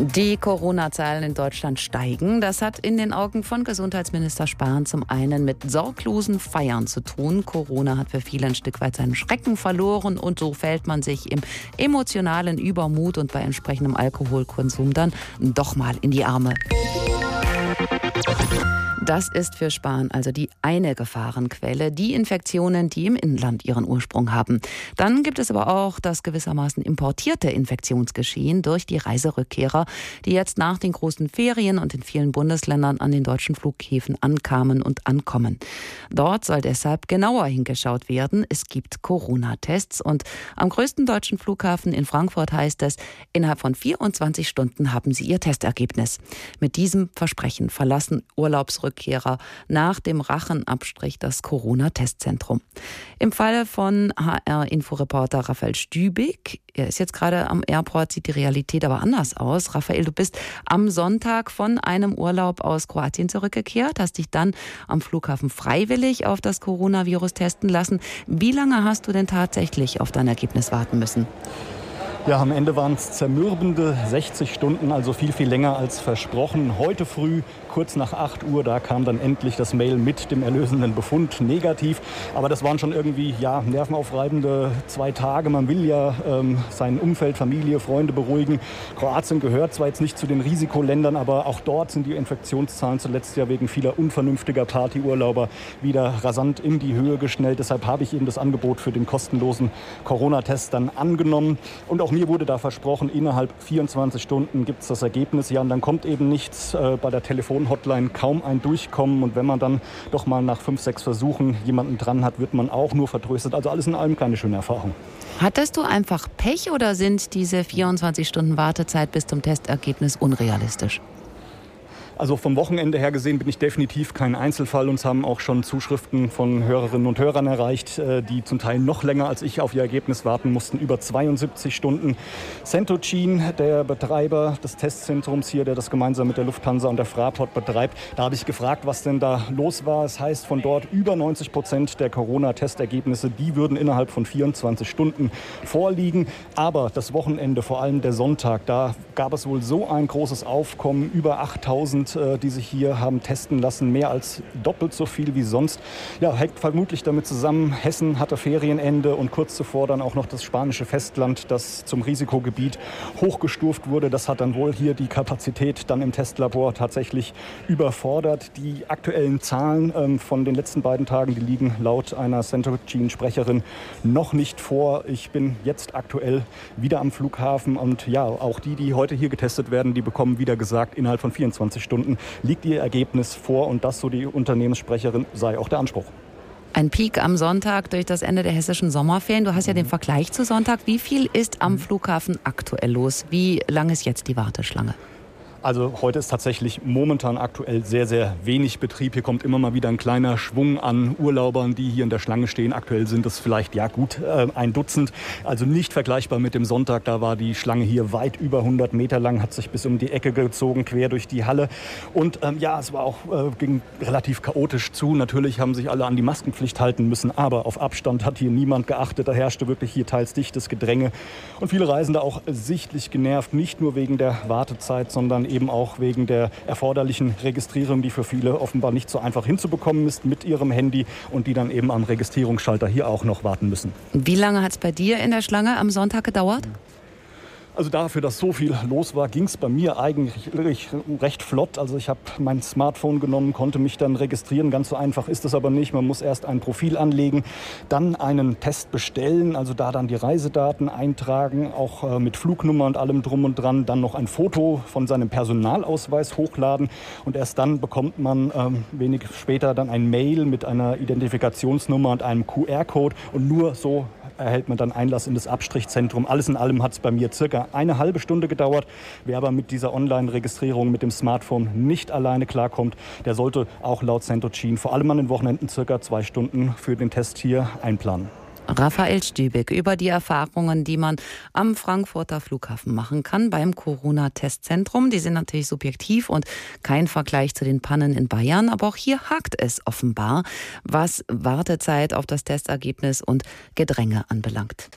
Die Corona-Zahlen in Deutschland steigen. Das hat in den Augen von Gesundheitsminister Spahn zum einen mit sorglosen Feiern zu tun. Corona hat für viele ein Stück weit seinen Schrecken verloren und so fällt man sich im emotionalen Übermut und bei entsprechendem Alkoholkonsum dann doch mal in die Arme. Das ist für Spahn also die eine Gefahrenquelle, die Infektionen, die im Inland ihren Ursprung haben. Dann gibt es aber auch das gewissermaßen importierte Infektionsgeschehen durch die Reiserückkehrer, die jetzt nach den großen Ferien und in vielen Bundesländern an den deutschen Flughäfen ankamen und ankommen. Dort soll deshalb genauer hingeschaut werden. Es gibt Corona-Tests und am größten deutschen Flughafen in Frankfurt heißt es, innerhalb von 24 Stunden haben sie ihr Testergebnis. Mit diesem Versprechen verlassen Urlaubsrückkehrer Rückkehrer nach dem Rachenabstrich das Corona-Testzentrum. Im Falle von HR-Inforeporter Raphael Stübig, er ist jetzt gerade am Airport, sieht die Realität aber anders aus. Raphael, du bist am Sonntag von einem Urlaub aus Kroatien zurückgekehrt, hast dich dann am Flughafen freiwillig auf das Coronavirus testen lassen. Wie lange hast du denn tatsächlich auf dein Ergebnis warten müssen? Ja, am Ende waren es zermürbende 60 Stunden, also viel, viel länger als versprochen. Heute früh, kurz nach 8 Uhr, da kam dann endlich das Mail mit dem erlösenden Befund negativ. Aber das waren schon irgendwie ja, nervenaufreibende zwei Tage. Man will ja ähm, sein Umfeld, Familie, Freunde beruhigen. Kroatien gehört zwar jetzt nicht zu den Risikoländern, aber auch dort sind die Infektionszahlen zuletzt ja wegen vieler unvernünftiger Partyurlauber wieder rasant in die Höhe geschnellt. Deshalb habe ich eben das Angebot für den kostenlosen Corona-Test dann angenommen. Und auch mir wurde da versprochen, innerhalb 24 Stunden gibt es das Ergebnis. Ja, und dann kommt eben nichts äh, bei der Telefonhotline, kaum ein Durchkommen. Und wenn man dann doch mal nach fünf, sechs Versuchen jemanden dran hat, wird man auch nur vertröstet. Also alles in allem keine schöne Erfahrung. Hattest du einfach Pech oder sind diese 24 Stunden Wartezeit bis zum Testergebnis unrealistisch? Also vom Wochenende her gesehen bin ich definitiv kein Einzelfall. Uns haben auch schon Zuschriften von Hörerinnen und Hörern erreicht, äh, die zum Teil noch länger als ich auf ihr Ergebnis warten mussten, über 72 Stunden. Centocin, der Betreiber des Testzentrums hier, der das gemeinsam mit der Lufthansa und der Fraport betreibt, da habe ich gefragt, was denn da los war. Es heißt von dort über 90 Prozent der Corona-Testergebnisse, die würden innerhalb von 24 Stunden vorliegen. Aber das Wochenende, vor allem der Sonntag, da gab es wohl so ein großes Aufkommen, über 8000 äh, die sich hier haben testen lassen, mehr als doppelt so viel wie sonst. Ja, hängt vermutlich damit zusammen, Hessen hatte Ferienende und kurz zuvor dann auch noch das spanische Festland, das zum Risikogebiet hochgestuft wurde. Das hat dann wohl hier die Kapazität dann im Testlabor tatsächlich überfordert. Die aktuellen Zahlen ähm, von den letzten beiden Tagen, die liegen laut einer Centrogene-Sprecherin noch nicht vor. Ich bin jetzt aktuell wieder am Flughafen und ja, auch die, die heute hier getestet werden, die bekommen wieder gesagt, innerhalb von 24 Stunden Stunden liegt ihr Ergebnis vor und das, so die Unternehmenssprecherin, sei auch der Anspruch. Ein Peak am Sonntag durch das Ende der hessischen Sommerferien. Du hast ja den. Vergleich zu Sonntag. Wie viel ist am Flughafen aktuell los? Wie lang ist jetzt die Warteschlange? Also heute ist tatsächlich momentan aktuell sehr, sehr wenig Betrieb. Hier kommt immer mal wieder ein kleiner Schwung an Urlaubern, die hier in der Schlange stehen. Aktuell sind es vielleicht, ja gut, äh, ein Dutzend. Also nicht vergleichbar mit dem Sonntag. Da war die Schlange hier weit über 100 Meter lang, hat sich bis um die Ecke gezogen, quer durch die Halle. Und ähm, ja, es war auch, äh, ging relativ chaotisch zu. Natürlich haben sich alle an die Maskenpflicht halten müssen, aber auf Abstand hat hier niemand geachtet. Da herrschte wirklich hier teils dichtes Gedränge. Und viele Reisende auch sichtlich genervt, nicht nur wegen der Wartezeit, sondern eben auch wegen der erforderlichen Registrierung, die für viele offenbar nicht so einfach hinzubekommen ist mit ihrem Handy und die dann eben am Registrierungsschalter hier auch noch warten müssen. Wie lange hat es bei dir in der Schlange am Sonntag gedauert? Mhm. Also dafür, dass so viel los war, ging es bei mir eigentlich recht flott. Also ich habe mein Smartphone genommen, konnte mich dann registrieren. Ganz so einfach ist es aber nicht. Man muss erst ein Profil anlegen, dann einen Test bestellen, also da dann die Reisedaten eintragen, auch äh, mit Flugnummer und allem drum und dran, dann noch ein Foto von seinem Personalausweis hochladen und erst dann bekommt man ähm, wenig später dann ein Mail mit einer Identifikationsnummer und einem QR-Code und nur so erhält man dann Einlass in das Abstrichzentrum. Alles in allem hat es bei mir circa eine halbe Stunde gedauert. Wer aber mit dieser Online-Registrierung mit dem Smartphone nicht alleine klarkommt, der sollte auch laut Centocin vor allem an den Wochenenden circa zwei Stunden für den Test hier einplanen. Raphael Stübeck über die Erfahrungen, die man am Frankfurter Flughafen machen kann beim Corona-Testzentrum. Die sind natürlich subjektiv und kein Vergleich zu den Pannen in Bayern, aber auch hier hakt es offenbar, was Wartezeit auf das Testergebnis und Gedränge anbelangt.